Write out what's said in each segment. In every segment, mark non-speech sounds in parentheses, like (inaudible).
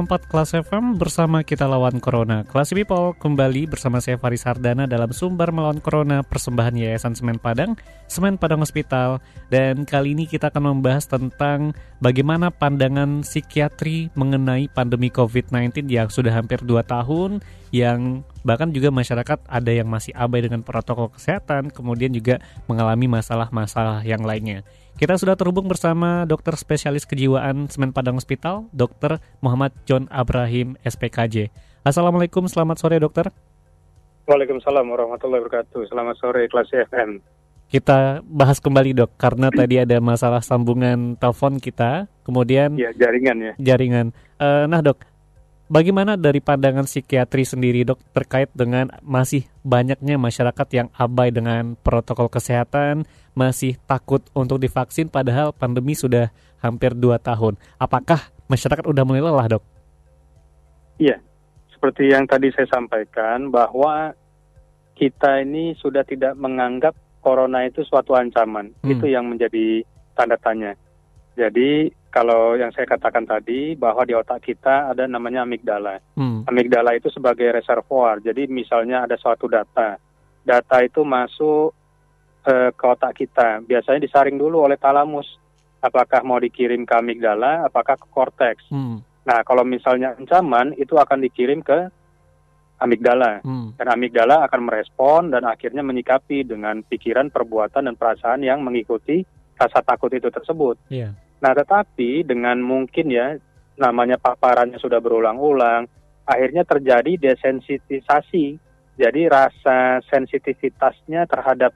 Empat kelas FM bersama kita lawan Corona. Kelas People kembali bersama saya Faris Hardana dalam Sumber Melawan Corona persembahan Yayasan Semen Padang, Semen Padang Hospital. Dan kali ini kita akan membahas tentang bagaimana pandangan psikiatri mengenai pandemi COVID-19 yang sudah hampir 2 tahun, yang bahkan juga masyarakat ada yang masih abai dengan protokol kesehatan, kemudian juga mengalami masalah-masalah yang lainnya. Kita sudah terhubung bersama dokter spesialis kejiwaan Semen Padang Hospital, Dr. Muhammad John Abrahim, SPKJ. Assalamualaikum, selamat sore dokter. Waalaikumsalam warahmatullahi wabarakatuh. Selamat sore, kelas FM. Kita bahas kembali dok, karena tadi ada masalah sambungan telepon kita, kemudian ya jaringan ya. Jaringan. Uh, nah dok, Bagaimana dari pandangan psikiatri sendiri dok terkait dengan masih banyaknya masyarakat yang abai dengan protokol kesehatan, masih takut untuk divaksin padahal pandemi sudah hampir 2 tahun. Apakah masyarakat sudah mulai lelah dok? Iya, seperti yang tadi saya sampaikan bahwa kita ini sudah tidak menganggap corona itu suatu ancaman. Hmm. Itu yang menjadi tanda tanya. Jadi kalau yang saya katakan tadi bahwa di otak kita ada namanya amigdala. Hmm. Amigdala itu sebagai reservoir. Jadi misalnya ada suatu data, data itu masuk uh, ke otak kita. Biasanya disaring dulu oleh talamus. Apakah mau dikirim ke amigdala, apakah ke korteks. Hmm. Nah, kalau misalnya ancaman itu akan dikirim ke amigdala. Hmm. Dan amigdala akan merespon dan akhirnya menyikapi dengan pikiran, perbuatan, dan perasaan yang mengikuti rasa takut itu tersebut. Yeah. Nah, tetapi dengan mungkin ya namanya paparannya sudah berulang-ulang, akhirnya terjadi desensitisasi. Jadi rasa sensitivitasnya terhadap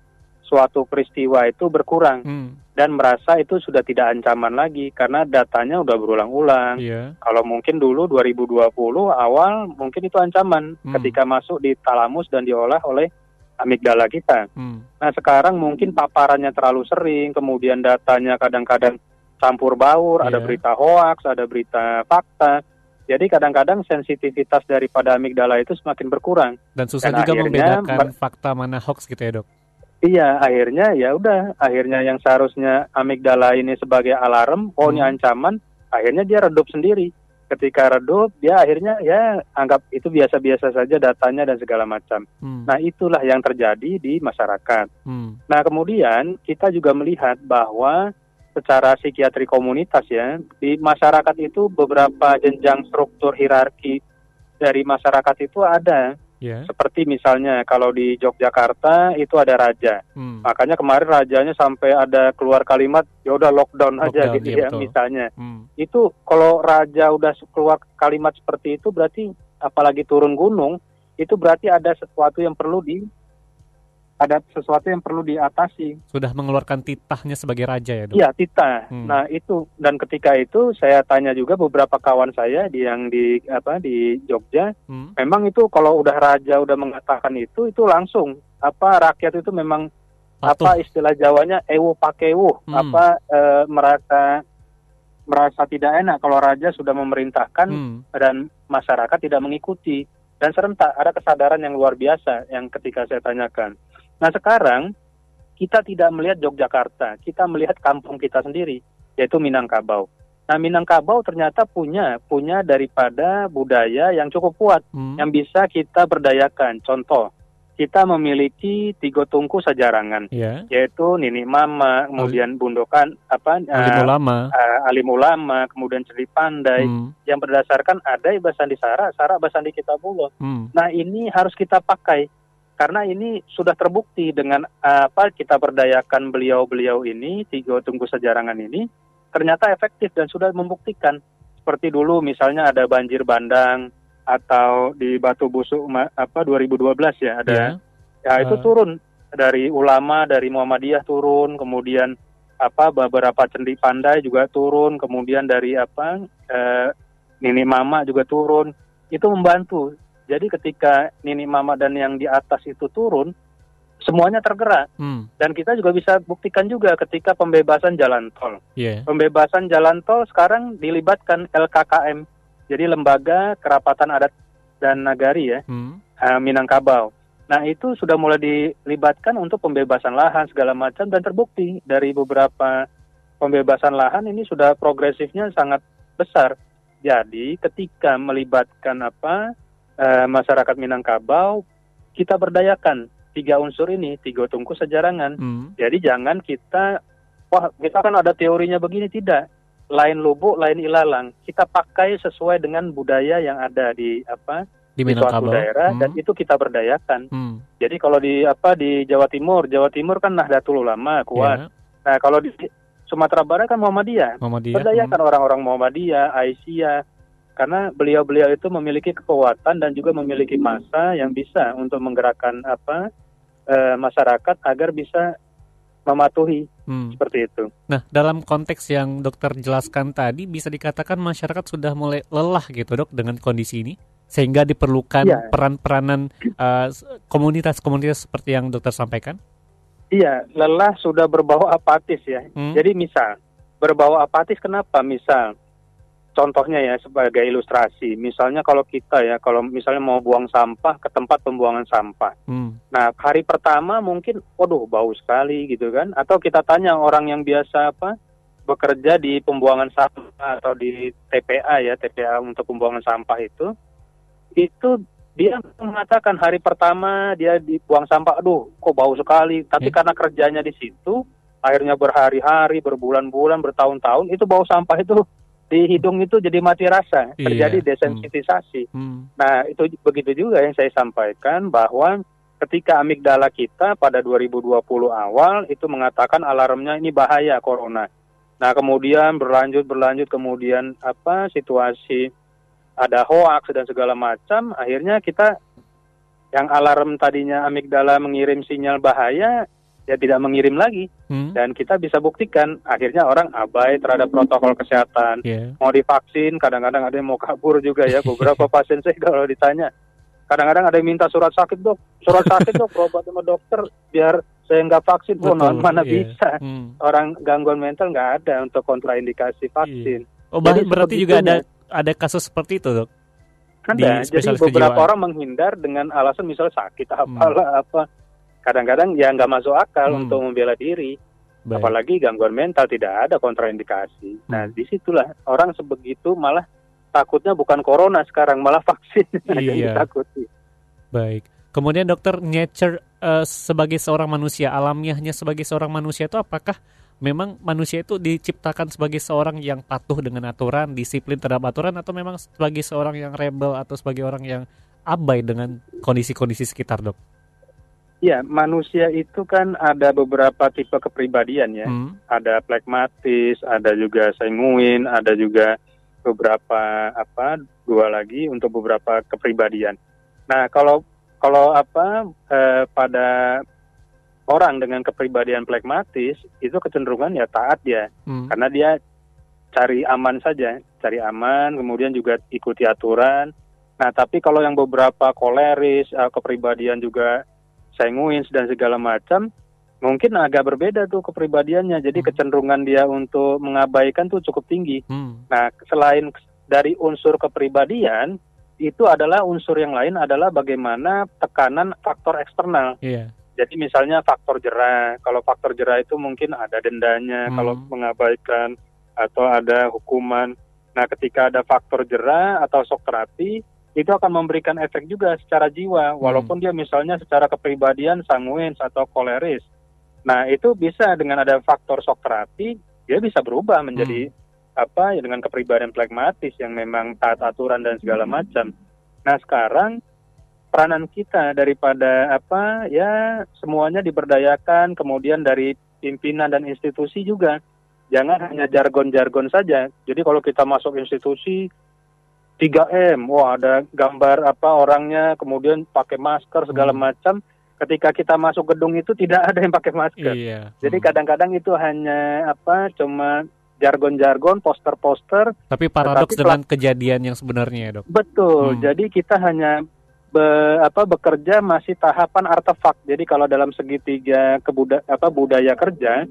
suatu peristiwa itu berkurang hmm. dan merasa itu sudah tidak ancaman lagi karena datanya udah berulang-ulang. Yeah. Kalau mungkin dulu 2020 awal mungkin itu ancaman hmm. ketika masuk di talamus dan diolah oleh amigdala kita. Hmm. Nah sekarang mungkin paparannya terlalu sering, kemudian datanya kadang-kadang campur baur, yeah. ada iya. berita hoax, ada berita fakta. Jadi kadang-kadang sensitivitas daripada amigdala itu semakin berkurang. Dan susah Dan juga membedakan fakta mana hoax gitu ya dok? Iya, akhirnya ya udah, akhirnya yang seharusnya amigdala ini sebagai alarm, oh hmm. ini ancaman, akhirnya dia redup sendiri. Ketika redup, dia akhirnya ya anggap itu biasa-biasa saja datanya dan segala macam. Hmm. Nah itulah yang terjadi di masyarakat. Hmm. Nah kemudian kita juga melihat bahwa secara psikiatri komunitas ya di masyarakat itu beberapa jenjang struktur hierarki dari masyarakat itu ada yeah. seperti misalnya kalau di Yogyakarta itu ada raja hmm. makanya kemarin rajanya sampai ada keluar kalimat ya udah lockdown, lockdown aja gitu iya, ya betul. misalnya hmm. itu kalau raja udah keluar kalimat seperti itu berarti apalagi turun gunung itu berarti ada sesuatu yang perlu di ada sesuatu yang perlu diatasi. Sudah mengeluarkan titahnya sebagai raja ya, Dok? Iya, titah. Hmm. Nah, itu dan ketika itu saya tanya juga beberapa kawan saya di yang di apa di Jogja, hmm. memang itu kalau udah raja udah mengatakan itu itu langsung apa rakyat itu memang Patuh. apa istilah Jawanya ewo pakewu, hmm. apa e, merasa merasa tidak enak kalau raja sudah memerintahkan hmm. dan masyarakat tidak mengikuti dan serentak ada kesadaran yang luar biasa yang ketika saya tanyakan Nah sekarang kita tidak melihat Yogyakarta, kita melihat kampung kita sendiri, yaitu Minangkabau. Nah Minangkabau ternyata punya punya daripada budaya yang cukup kuat, hmm. yang bisa kita berdayakan. Contoh, kita memiliki tiga tungku sejarangan, yeah. yaitu Nini Mama, kemudian Bundokan apa Alim uh, Ulama, uh, Alim Ulama, kemudian Celi Pandai, hmm. yang berdasarkan ada Basandi Sara, Sara Basandi Kitabullah. Hmm. Nah ini harus kita pakai karena ini sudah terbukti dengan apa kita berdayakan beliau-beliau ini tiga tunggu sejarangan ini ternyata efektif dan sudah membuktikan seperti dulu misalnya ada banjir bandang atau di Batu Busuk apa 2012 ya ada yeah. ya itu uh. turun dari ulama dari Muhammadiyah turun kemudian apa beberapa cendi pandai juga turun, kemudian dari apa eh, nini mama juga turun, itu membantu. Jadi ketika nini mama dan yang di atas itu turun, semuanya tergerak. Hmm. Dan kita juga bisa buktikan juga ketika pembebasan jalan tol. Yeah. Pembebasan jalan tol sekarang dilibatkan LKKM, jadi Lembaga Kerapatan Adat dan Nagari ya, Hmm. eh, Minangkabau. Nah itu sudah mulai dilibatkan untuk pembebasan lahan segala macam dan terbukti dari beberapa pembebasan lahan ini sudah progresifnya sangat besar. Jadi ketika melibatkan apa eh, masyarakat Minangkabau, kita berdayakan tiga unsur ini, tiga tungku sejarangan. Hmm. Jadi jangan kita, wah kita kan ada teorinya begini tidak. Lain lubuk, lain ilalang. Kita pakai sesuai dengan budaya yang ada di apa Di di suatu daerah Hmm. dan itu kita berdayakan. Hmm. Jadi kalau di apa di Jawa Timur, Jawa Timur kan Nahdlatul Ulama kuat. Ya, Nah kalau di Sumatera Barat kan Muhammadiyah. Muhammadiyah. Berdayakan orang-orang Muhammadiyah, Aisyah, karena beliau-beliau itu memiliki kekuatan dan juga memiliki masa yang bisa untuk menggerakkan apa eh, masyarakat agar bisa mematuhi Hmm. seperti itu. Nah, dalam konteks yang dokter jelaskan tadi, bisa dikatakan masyarakat sudah mulai lelah gitu dok dengan kondisi ini, sehingga diperlukan Iya. peran-peranan uh, komunitas-komunitas seperti yang dokter sampaikan. Iya, lelah sudah berbau apatis ya. Hmm. Jadi misal berbau apatis kenapa? Misal contohnya ya sebagai ilustrasi, misalnya kalau kita ya kalau misalnya mau buang sampah ke tempat pembuangan sampah. Hmm. Nah, hari pertama mungkin waduh bau sekali gitu kan atau kita tanya orang yang biasa apa bekerja di pembuangan sampah atau di TPA ya, TPA untuk pembuangan sampah itu itu dia mengatakan hari pertama dia dibuang sampah, aduh kok bau sekali. Tapi Ya. karena kerjanya di situ, akhirnya berhari-hari, berbulan-bulan, bertahun-tahun, itu bau sampah itu di hidung itu jadi mati rasa, Iya. terjadi desensitisasi. Hmm. Nah, itu begitu juga yang saya sampaikan bahwa ketika amigdala kita pada 2020 awal itu mengatakan alarmnya ini bahaya corona. Nah, kemudian berlanjut berlanjut kemudian apa situasi ada hoax dan segala macam, akhirnya kita yang alarm tadinya amigdala mengirim sinyal bahaya ya tidak mengirim lagi Hmm. dan kita bisa buktikan akhirnya orang abai terhadap protokol kesehatan Ya. mau divaksin, kadang-kadang ada yang mau kabur juga ya. Beberapa pasien saya kalau ditanya, kadang-kadang ada yang minta surat sakit dok, surat sakit dok, berobat sama dokter biar saya nggak vaksin. Oh, Betul, mana iya. bisa? Hmm. Orang gangguan mental nggak ada untuk kontraindikasi vaksin. Oh, bah- Jadi berarti juga ada ada kasus seperti itu dok. Ada. Jadi beberapa kejiwaan. orang menghindar dengan alasan misalnya sakit apalah apa. Kadang-kadang ya nggak masuk akal Hmm. untuk membela diri. Baik. Apalagi gangguan mental tidak ada kontraindikasi. Nah, Hmm. di situlah orang sebegitu malah takutnya bukan corona sekarang, malah vaksin (laughs) yang Iya. ditakuti. Baik. Kemudian dokter nature eh, sebagai seorang manusia alamiahnya sebagai seorang manusia itu apakah memang manusia itu diciptakan sebagai seorang yang patuh dengan aturan, disiplin terhadap aturan atau memang sebagai seorang yang rebel atau sebagai orang yang abai dengan kondisi-kondisi sekitar, Dok? Ya, manusia itu kan ada beberapa tipe kepribadian ya. Hmm. Ada plekmatis, ada juga sanguin, ada juga beberapa apa dua lagi untuk beberapa kepribadian. Nah, kalau kalau apa eh, pada orang dengan kepribadian plekmatis itu kecenderungan ya taat dia Hmm. karena dia cari aman saja, cari aman, kemudian juga ikuti aturan. Nah, tapi kalau yang beberapa koleris, eh, kepribadian juga sanguin dan segala macam, mungkin agak berbeda tuh kepribadiannya. Jadi Hmm. kecenderungan dia untuk mengabaikan tuh cukup tinggi. Hmm. Nah, selain dari unsur kepribadian, itu adalah unsur yang lain adalah bagaimana tekanan faktor eksternal. Iya. Jadi misalnya faktor jerah, kalau faktor jerah itu mungkin ada dendanya Hmm. kalau mengabaikan atau ada hukuman. Nah, ketika ada faktor jerah atau shock terapi, itu akan memberikan efek juga secara jiwa, walaupun dia misalnya secara kepribadian sanguin atau koleris. Nah, itu bisa dengan ada faktor shock terapi, dia bisa berubah menjadi apa ya dengan kepribadian plekmatis yang memang taat aturan dan segala macam. Nah, sekarang peranan kita daripada apa ya semuanya diberdayakan kemudian dari pimpinan dan institusi juga. Jangan hanya jargon-jargon saja. Jadi kalau kita masuk institusi 3M wah ada gambar apa orangnya kemudian pakai masker segala Hmm. macam ketika kita masuk gedung itu tidak ada yang pakai masker. Iya. Jadi Hmm. kadang-kadang itu hanya apa cuma jargon-jargon, poster-poster. Tapi paradoks dengan kejadian yang sebenarnya ya dok. Betul. Hmm. Jadi kita hanya be- apa bekerja masih tahapan artefak. Jadi kalau dalam segitiga kebuda apa budaya kerja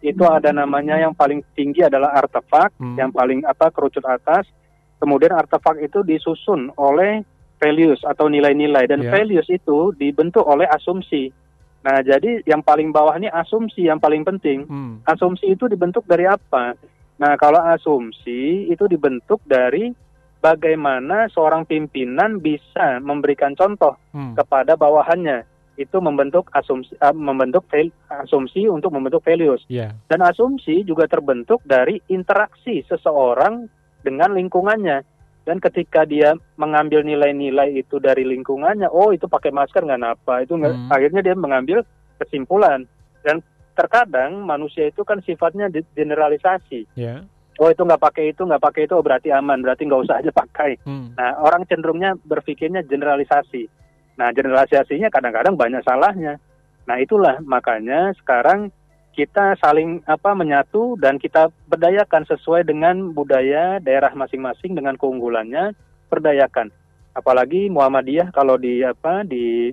itu ada namanya yang paling tinggi adalah artefak, Hmm. yang paling apa kerucut atas. Kemudian artefak itu disusun oleh values atau nilai-nilai dan Ya. values itu dibentuk oleh asumsi. Nah, jadi yang paling bawah ini asumsi yang paling penting. Hmm. Asumsi itu dibentuk dari apa? Nah, kalau asumsi itu dibentuk dari bagaimana seorang pimpinan bisa memberikan contoh Hmm. kepada bawahannya. Itu membentuk asumsi eh, membentuk val- asumsi untuk membentuk values. Iya. Dan asumsi juga terbentuk dari interaksi seseorang dengan lingkungannya. Dan ketika dia mengambil nilai-nilai itu dari lingkungannya, oh itu pakai masker nggak napa, itu Hmm. akhirnya dia mengambil kesimpulan. Dan terkadang manusia itu kan sifatnya generalisasi. Ya. Oh itu nggak pakai itu, nggak pakai itu, oh, berarti aman, berarti nggak usah aja pakai. Hmm. Nah orang cenderungnya berpikirnya generalisasi. Nah generalisasinya kadang-kadang banyak salahnya. Nah itulah makanya sekarang kita saling apa menyatu dan kita berdayakan sesuai dengan budaya daerah masing-masing dengan keunggulannya berdayakan. Apalagi Muhammadiyah kalau di apa di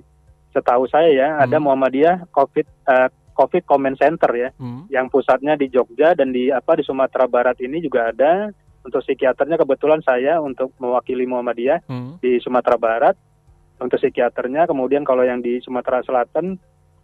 setahu saya ya ada Hmm. Muhammadiyah Covid eh, Covid Comment Center ya Hmm. yang pusatnya di Jogja dan di apa di Sumatera Barat ini juga ada untuk psikiaternya kebetulan saya untuk mewakili Muhammadiyah Hmm. di Sumatera Barat untuk psikiaternya kemudian kalau yang di Sumatera Selatan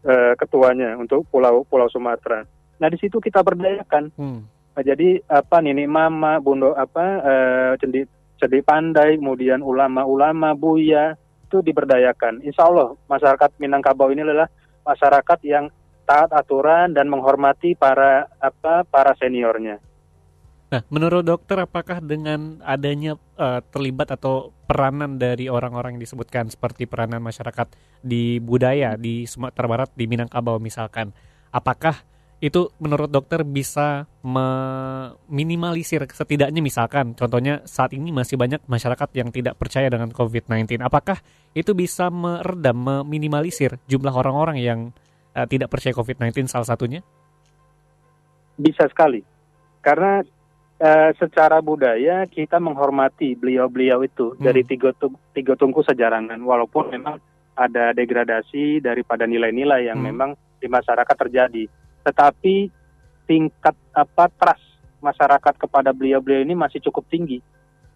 eh, ketuanya untuk pulau Pulau Sumatera. Nah di situ kita berdayakan. Hmm. Nah, jadi apa Nini Mama, Bundo apa eh, cendi cendi pandai, kemudian ulama-ulama, buya itu diberdayakan. Insya Allah masyarakat Minangkabau ini adalah masyarakat yang taat aturan dan menghormati para apa para seniornya. Nah, menurut dokter apakah dengan adanya eh, terlibat atau peranan dari orang-orang yang disebutkan seperti peranan masyarakat di budaya di Sumatera Barat di Minangkabau misalkan, apakah itu menurut dokter bisa meminimalisir setidaknya misalkan contohnya saat ini masih banyak masyarakat yang tidak percaya dengan COVID-19. Apakah itu bisa meredam, meminimalisir jumlah orang-orang yang eh, tidak percaya COVID-19 salah satunya? Bisa sekali. Karena eh, secara budaya kita menghormati beliau-beliau itu Hmm. dari tiga, tiga tungku sejarangan walaupun memang ada degradasi daripada nilai-nilai yang Hmm. memang di masyarakat terjadi. Tetapi tingkat apa trust masyarakat kepada beliau-beliau ini masih cukup tinggi.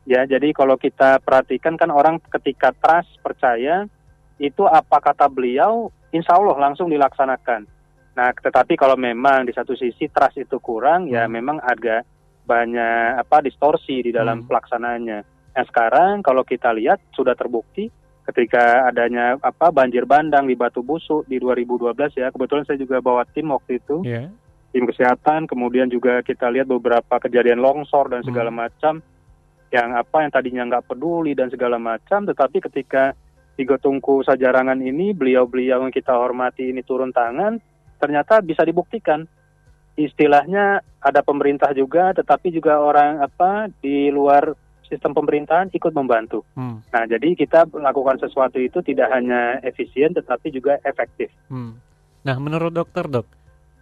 Ya, jadi kalau kita perhatikan kan orang ketika trust percaya itu apa kata beliau, insya Allah langsung dilaksanakan. Nah, tetapi kalau memang di satu sisi trust itu kurang, ya Hmm. memang agak banyak apa distorsi di dalam Hmm. pelaksanaannya. Nah, sekarang kalau kita lihat sudah terbukti ketika adanya apa banjir bandang di Batu Busuk di 2012 ya. Kebetulan saya juga bawa tim waktu itu, Ya. tim kesehatan, kemudian juga kita lihat beberapa kejadian longsor dan segala Hmm. macam yang apa yang tadinya nggak peduli dan segala macam, tetapi ketika tiga tungku sajarangan ini beliau-beliau yang kita hormati ini turun tangan, ternyata bisa dibuktikan. Istilahnya ada pemerintah juga, tetapi juga orang apa di luar sistem pemerintahan ikut membantu. Hmm. Nah, jadi kita melakukan sesuatu itu tidak hanya efisien, tetapi juga efektif. Hmm. Nah, menurut dokter dok,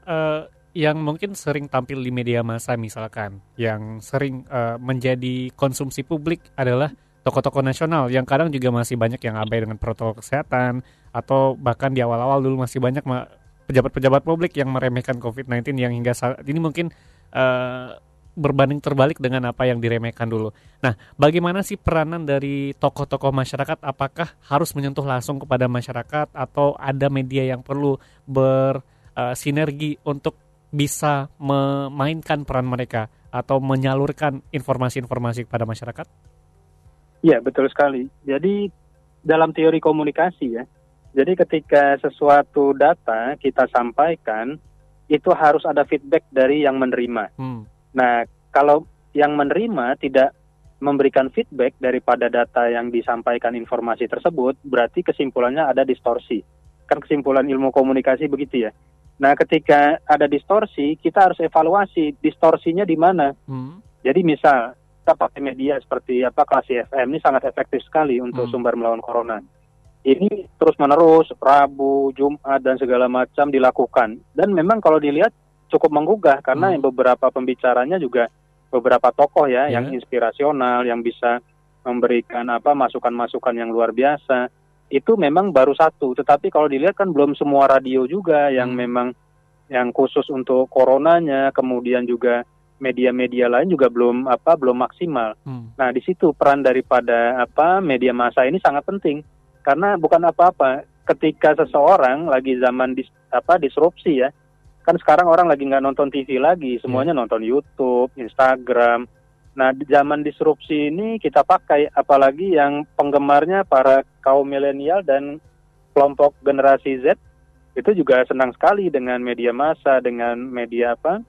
eh, yang mungkin sering tampil di media massa misalkan, yang sering eh, menjadi konsumsi publik adalah tokoh-tokoh nasional yang kadang juga masih banyak yang abai dengan protokol kesehatan atau bahkan di awal-awal dulu masih banyak ma- pejabat-pejabat publik yang meremehkan COVID-19 yang hingga saat ini mungkin eh, berbanding terbalik dengan apa yang diremehkan dulu. Nah, bagaimana sih peranan dari tokoh-tokoh masyarakat? Apakah harus menyentuh langsung kepada masyarakat atau ada media yang perlu bersinergi untuk bisa memainkan peran mereka atau menyalurkan informasi-informasi kepada masyarakat? Iya, betul sekali. Jadi dalam teori komunikasi ya, jadi ketika sesuatu data kita sampaikan, itu harus ada feedback dari yang menerima. Hmm. Nah, kalau yang menerima tidak memberikan feedback daripada data yang disampaikan informasi tersebut, berarti kesimpulannya ada distorsi. Kan kesimpulan ilmu komunikasi begitu ya. Nah, ketika ada distorsi, kita harus evaluasi distorsinya di mana. Hmm. Jadi misal kita pakai media seperti apa kelas FM ini sangat efektif sekali untuk Hmm. sumber melawan corona. Ini terus menerus Rabu, Jumat dan segala macam dilakukan dan memang kalau dilihat cukup menggugah karena Hmm. beberapa pembicaranya juga beberapa tokoh ya Ya. yang inspirasional yang bisa memberikan apa masukan-masukan yang luar biasa itu memang baru satu tetapi kalau dilihat kan belum semua radio juga yang Hmm. memang yang khusus untuk coronanya kemudian juga media-media lain juga belum apa belum maksimal Hmm. Nah, di situ peran daripada apa media massa ini sangat penting karena bukan apa-apa ketika seseorang lagi zaman dis, apa disrupsi ya. Kan sekarang orang lagi nggak nonton TV lagi, semuanya nonton YouTube, Instagram. Nah, di zaman disrupsi ini kita pakai apalagi yang penggemarnya para kaum milenial dan kelompok generasi Z itu juga senang sekali dengan media massa, dengan media apa?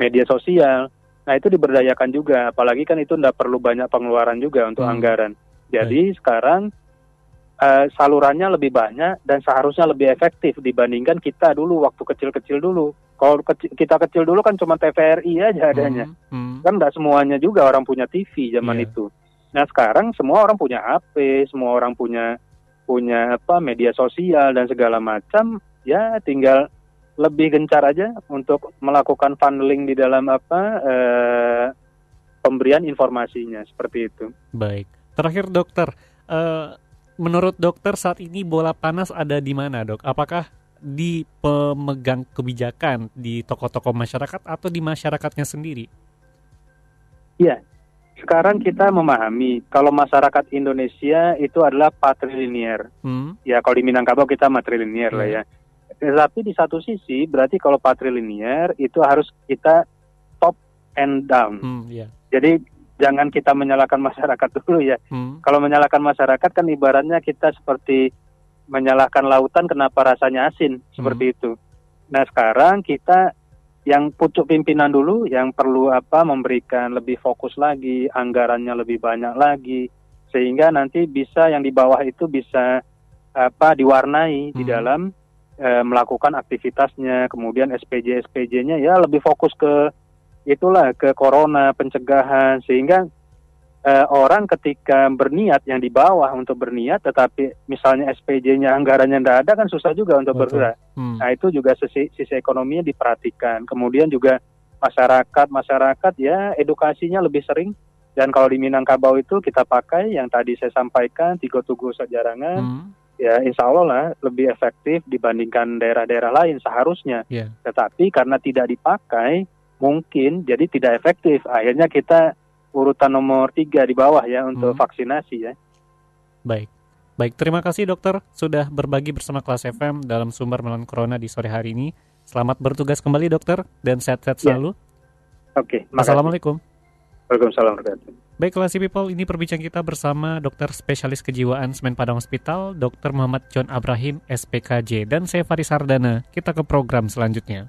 media sosial. Nah itu diberdayakan juga, apalagi kan itu tidak perlu banyak pengeluaran juga untuk Hmm. anggaran. Jadi sekarang eh, salurannya lebih banyak dan seharusnya lebih efektif dibandingkan kita dulu waktu kecil-kecil dulu. Kalau keci- kita kecil dulu kan cuma TVRI aja adanya, Hmm. kan tidak semuanya juga orang punya TV zaman Iya. itu. Nah sekarang semua orang punya HP, semua orang punya punya apa media sosial dan segala macam, ya tinggal lebih gencar aja untuk melakukan funneling di dalam apa eh, pemberian informasinya seperti itu. Baik. Terakhir dokter, eh, menurut dokter saat ini bola panas ada di mana dok? Apakah di pemegang kebijakan di tokoh-tokoh masyarakat atau di masyarakatnya sendiri? Iya. Sekarang kita memahami kalau masyarakat Indonesia itu adalah patrilinear. Hmm. Ya kalau di Minangkabau kita matrilinear lah ya. Tetapi di satu sisi berarti kalau patrilinear itu harus kita top and down. Hmm, ya. Jadi jangan kita menyalahkan masyarakat (laughs) dulu ya. Hmm. Kalau menyalahkan masyarakat kan ibaratnya kita seperti menyalahkan lautan kenapa rasanya asin seperti itu. Nah sekarang kita yang pucuk pimpinan dulu yang perlu apa memberikan lebih fokus lagi, anggarannya lebih banyak lagi sehingga nanti bisa yang di bawah itu bisa apa diwarnai di Hmm. dalam eh, melakukan aktivitasnya. Kemudian SPJ SPJ-nya ya lebih fokus ke itulah ke corona pencegahan sehingga eh, orang ketika berniat yang di bawah untuk berniat tetapi misalnya SPJ-nya anggarannya tidak ada kan susah juga untuk Betul. bergerak. Hmm. Nah itu juga sisi, sisi ekonominya diperhatikan. Kemudian juga masyarakat masyarakat ya edukasinya lebih sering dan kalau di Minangkabau itu kita pakai yang tadi saya sampaikan tiga tugu sejarangan Hmm. ya insya Allah lah lebih efektif dibandingkan daerah-daerah lain seharusnya. Ya. Tetapi karena tidak dipakai mungkin jadi tidak efektif. Akhirnya kita urutan nomor tiga di bawah ya untuk Hmm. vaksinasi ya. Baik. Baik, terima kasih dokter sudah berbagi bersama kelas FM dalam sumber melawan corona di sore hari ini. Selamat bertugas kembali dokter dan sehat-sehat Ya. selalu. Oke, makasih. Assalamualaikum. Waalaikumsalam. Baik kelas people, ini perbincangan kita bersama dokter spesialis kejiwaan Semen Padang Hospital, Dr. Muhammad John Abrahim, SPKJ, dan saya Faris Sardana. Kita ke program selanjutnya.